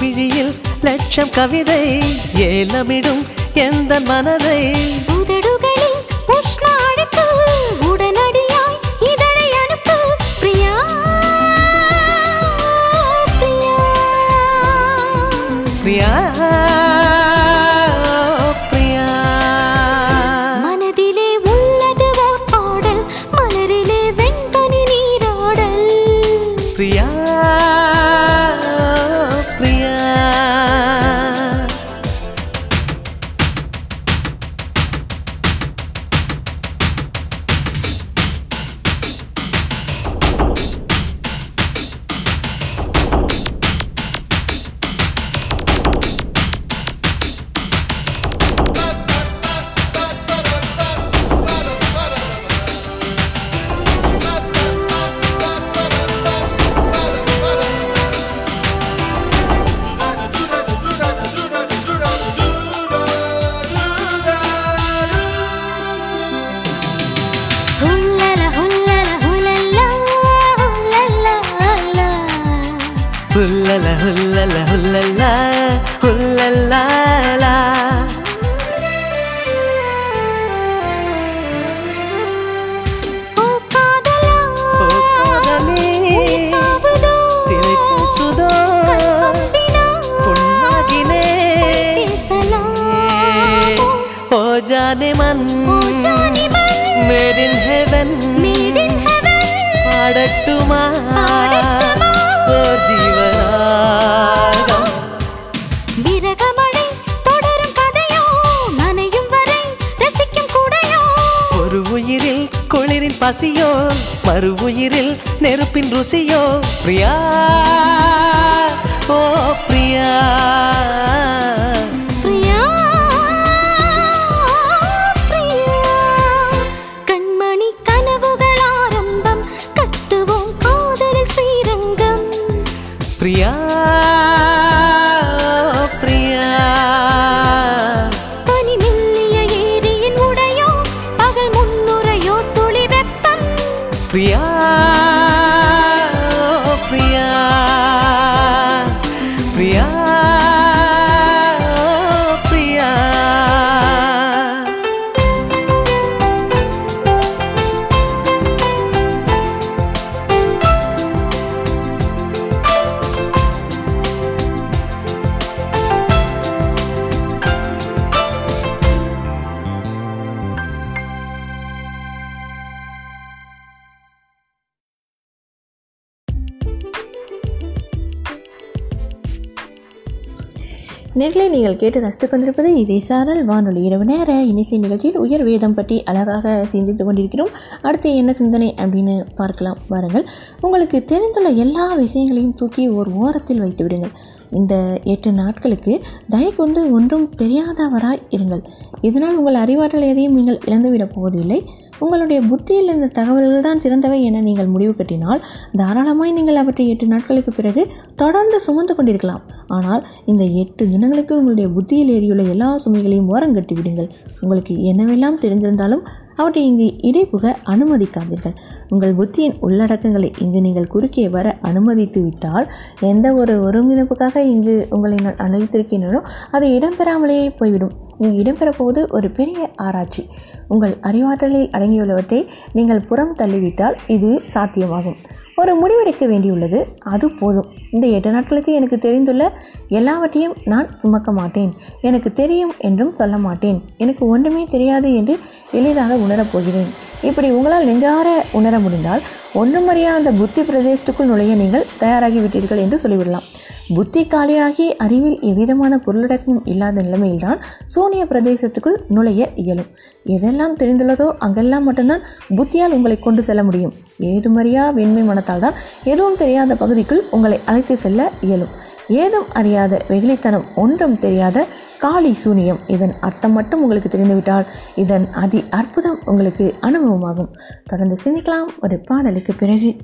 விழியில் லட்சம் கவிதை ஏலமிடும் எந்த மனதை? பிரியா நீங்கள் கேட்டு ரசித்துக் கொண்டிருப்பது இதை சாரல். வானொலி இரவு நேர இனிசை நிகழ்ச்சியில் உயர் வேதம் பற்றி அழகாக சிந்தித்து கொண்டிருக்கிறோம். அடுத்து என்ன சிந்தனை அப்படின்னு பார்க்கலாம். வாருங்கள். உங்களுக்கு தெரிந்துள்ள எல்லா விஷயங்களையும் தூக்கி ஒரு ஓரத்தில் வைத்து விடுங்கள். இந்த எட்டு நாட்களுக்கு தயவு கொண்டு ஒன்றும் தெரியாதவராய் இருங்கள். இதனால் உங்கள் அறிவாற்றல் எதையும் நீங்கள் இழந்துவிடப் போவதில்லை. உங்களுடைய புத்தியில் இருந்த தகவல்கள் தான் சிறந்தவை என நீங்கள் முடிவு கட்டினால் தாராளமாய் நீங்கள் அவற்றை எட்டு நாட்களுக்கு பிறகு தொடர்ந்து சுமந்து கொண்டிருக்கலாம். ஆனால் இந்த எட்டு தினங்களுக்கு உங்களுடைய புத்தியில் ஏறியுள்ள எல்லா சுமைகளையும் ஓரங்கட்டி விடுங்கள். உங்களுக்கு என்னவெல்லாம் தெரிந்திருந்தாலும் அவற்றை இங்கு இடைப்புக அனுமதிக்காதீர்கள். உங்கள் புத்தியின் உள்ளடக்கங்களை இங்கு நீங்கள் குறுக்கே வர அனுமதித்து விட்டால் எந்த ஒரு ஒருங்கிணைப்புக்காக இங்கு உங்களை நான் அழைத்திருக்கின்றனோ அது இடம்பெறாமலேயே போய்விடும். இங்கு இடம்பெற போவது ஒரு பெரிய ஆராய்ச்சி. உங்கள் அறிவாற்றலில் அடங்கியுள்ளவற்றை நீங்கள் புறம் தள்ளிவிட்டால் இது சாத்தியமாகும். ஒரு முடிவெடுக்க வேண்டியுள்ளது. அது போதும். இந்த எட்டு நாட்களுக்கு எனக்கு தெரிந்துள்ள எல்லாவற்றையும் நான் சுமக்க மாட்டேன். எனக்கு தெரியும் என்றும் சொல்ல மாட்டேன். எனக்கு ஒன்றுமே தெரியாது என்று எளிதாக உணரப் போகிறேன். இப்படி உங்களால் நெஞ்சார உணர முடிந்தால் ஒன்றும் அந்த புத்தி பிரதேசத்துக்குள் நுழைய நீங்கள் தயாராகிவிட்டீர்கள் என்று சொல்லிவிடலாம். புத்தி காலியாகி அறிவில் எவ்விதமான பொருளடக்கமும் இல்லாத நிலைமையில்தான் சூனிய பிரதேசத்துக்குள் நுழைய இயலும். எதெல்லாம் தெரிந்துள்ளதோ அங்கெல்லாம் மட்டும்தான் புத்தியால் உங்களை கொண்டு செல்ல முடியும். ஏதுமறியா வெண்மை மனத்தால் தான் எதுவும் தெரியாத பகுதிக்குள் உங்களை அழைத்து செல்ல இயலும். ஏதும் அறியாத வெகுளித்தனம் ஒன்றும் தெரியாத காளி சூனியம். இதன் அர்த்தம் மட்டும் உங்களுக்கு தெரிந்துவிட்டால் இதன் அதி அற்புதம் உங்களுக்கு அனுபவமாகும். தொடர்ந்து சிந்திக்கலாம். ஒரு பாடலுக்கு பிறகு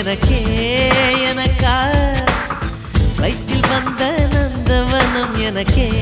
எனக்கே எனக்கா வயிற்றில் வந்த நந்தவனம் எனக்கே.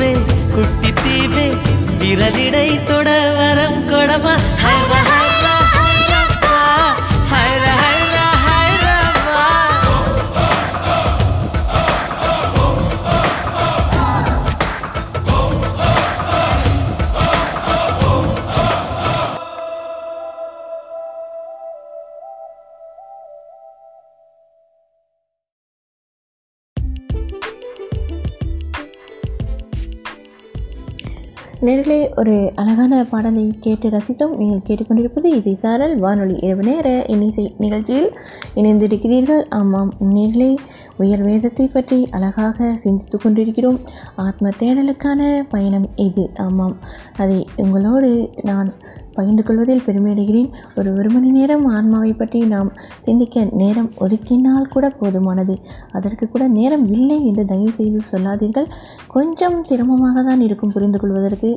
தீவே குட்டி தீவே விரலிடை தொட வரம் கொடமா. ஒரு அழகான பாடலை கேட்டு ரசித்தோம். நீங்கள் கேட்டுக்கொண்டிருப்பது இசை சாரல். வானொலி இரவு நேர இன்னிசை நிகழ்ச்சியில் இணைந்திருக்கிறீர்கள். ஆமாம் நேரிலே உயர் வேதத்தை பற்றி அழகாக சிந்தித்து கொண்டிருக்கிறோம். ஆத்ம தேடலுக்கான பயணம் இது. ஆமாம் அதை உங்களோடு நான் பகிர்ந்து கொள்வதில் பெருமையடைகிறேன். ஒரு ஒரு மணி நேரம் ஆன்மாவை பற்றி நாம் சிந்திக்க நேரம் ஒதுக்கினால் கூட போதுமானது. அதற்கு கூட நேரம் இல்லை என்று தயவு செய்து சொல்லாதீர்கள். கொஞ்சம் சிரமமாக தான் இருக்கும் புரிந்து கொள்வதற்கு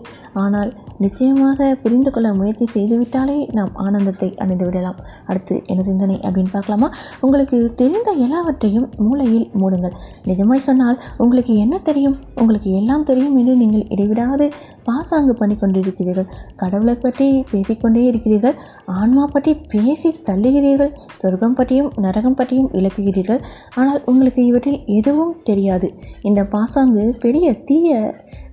ஆனால் நிச்சயமாக புரிந்து கொள்ள முயற்சி செய்துவிட்டாலே நாம் ஆனந்தத்தை அடைந்து விடலாம் அடுத்து என்ன சிந்தனை அப்படின்னு பார்க்கலாமா? உங்களுக்கு தெரிந்த எல்லாவற்றையும் மூளையில் மூடுங்கள். நிஜமாய் சொன்னால் உங்களுக்கு என்ன தெரியும்? உங்களுக்கு எல்லாம் தெரியும் என்று நீங்கள் இடைவிடாது பாசாங்கு பண்ணி கொண்டிருக்கிறீர்கள் கடவுளை பற்றி பேசிக்கொண்டே இருக்கிறீர்கள் ஆன்மா பற்றி பேசி தள்ளுகிறீர்கள். சொர்க்கம் பற்றியும் நரகம் பற்றியும் விளக்குகிறீர்கள். ஆனால் உங்களுக்கு இவற்றில் எதுவும் தெரியாது. இந்த பாசாங்கு பெரிய தீய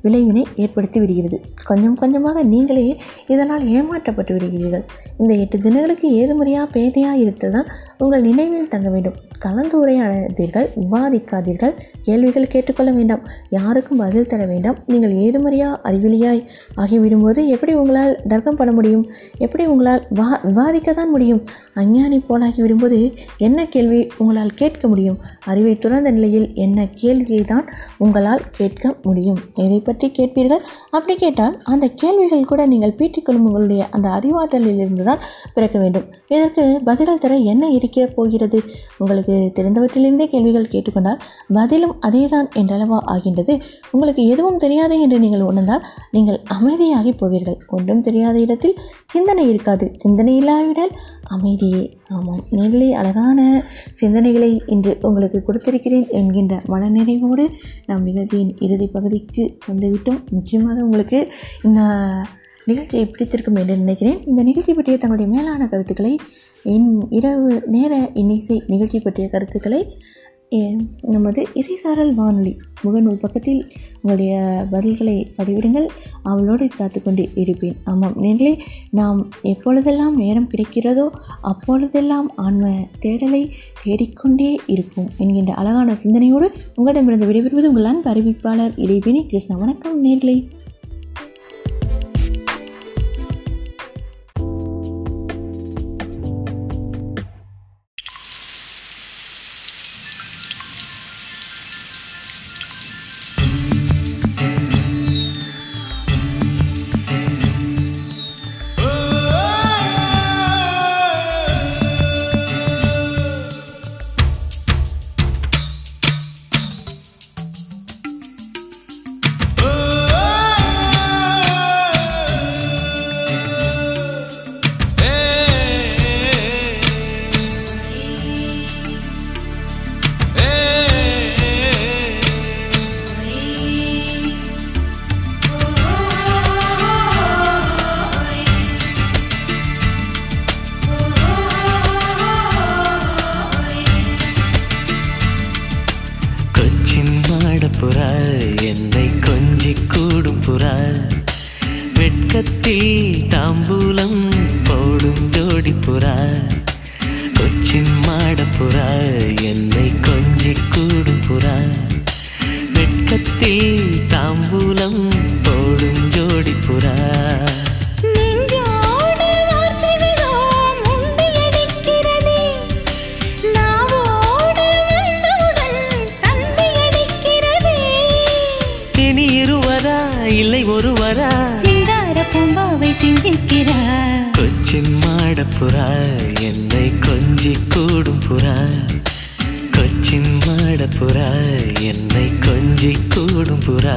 விளைவினை ஏற்படுத்தி விடுகிறது கொஞ்சம் கொஞ்சமாக நீங்களே இதனால் ஏமாற்றப்பட்டு விடுகிறீர்கள். இந்த எட்டு தினங்களுக்கு ஏதுமுறையாக பேதையாக இருத்தல் உங்கள் நினைவில் தங்க வேண்டும். கலந்துரையாடாதீர்கள் விவாதிக்காதீர்கள் கேள்விகள் கேட்டுக்கொள்ள வேண்டாம். யாருக்கும் பதில் தர வேண்டாம். நீங்கள் ஏதுமறையா அறிவிலியாய் ஆகிவிடும்போது எப்படி உங்களால் தர்க்கம் பண்ண முடியும்? எப்படி உங்களால் வா விவாதிக்க தான் முடியும்? அஞ்ஞானி போலாகி விடும்போது என்ன கேள்வி உங்களால் கேட்க முடியும்? அறிவை துறந்த நிலையில் என்ன கேள்வியை தான் உங்களால் கேட்க முடியும்? எதை பற்றி கேட்பீர்கள்? அப்படி கேட்டால் அந்த கேள்விகள் கூட நீங்கள் பீட்டிக்கொள்ளும் உங்களுடைய அந்த அறிவாற்றலில் இருந்து தான் பிறக்க வேண்டும். இதற்கு பதில்கள் தர என்ன இருக்க போகிறது? உங்களுக்கு தெரிந்தவற்றிலிருந்தே கேள்விகள் கேட்டுக்கொண்டால் பதிலும் அதேதான் என்றளவா ஆகின்றது? உங்களுக்கு எதுவும் தெரியாது என்று நீங்கள் உணர்ந்தால் நீங்கள் அமைதியாகி போவீர்கள். ஒன்றும் தெரியாத இடத்தில் சிந்தனை இருக்காது. சிந்தனை இல்லாவிடால் அமைதியே. ஆமாம் நேரிலே அழகான சிந்தனைகளை இன்று உங்களுக்கு கொடுத்திருக்கிறேன் என்கின்ற மனநிறைவோடு நாம் நிகழ்ச்சியின் இறுதி பகுதிக்கு வந்துவிட்டோம். நிச்சயமாக உங்களுக்கு இந்த நிகழ்ச்சியை பிடித்திருக்கும் என்று நினைக்கிறேன். இந்த நிகழ்ச்சி பற்றிய தங்களுடைய மேலான கருத்துக்களை இன் இரவு நேர இன்னிசை நிகழ்ச்சி பற்றிய கருத்துக்களை நமது இசைசாரல் வானொலி முகநூல் பக்கத்தில் உங்களுடைய பதில்களை பதிவிடுங்கள். அவளோடு காத்துக்கொண்டு இருப்பேன். ஆமாம் நேர்களே நாம் எப்பொழுதெல்லாம் நேரம் கிடைக்கிறதோ அப்பொழுதெல்லாம் ஆன்ம தேடலை தேடிக்கொண்டே இருப்போம் என்கின்ற அழகான சிந்தனையோடு உங்களிடமிருந்து விடைபெறுவது உங்கள் அன்பு அறிவிப்பாளர் இடைவினி கிருஷ்ணா. வணக்கம் நேர்களை. சிந்திக்கிறார் கொச்சின் மாடப்புறா என்னை கொஞ்சி கூடும் புறா. கொச்சின் மாடப்புறா என்னை கொஞ்சி கூடும் புறா.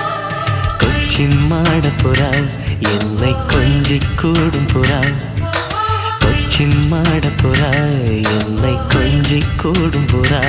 ஆட புறா என்னை கொஞ்சி கூடும் புறா கொச்சின் மாட புறா என்னை கொஞ்சி கூடும் புறா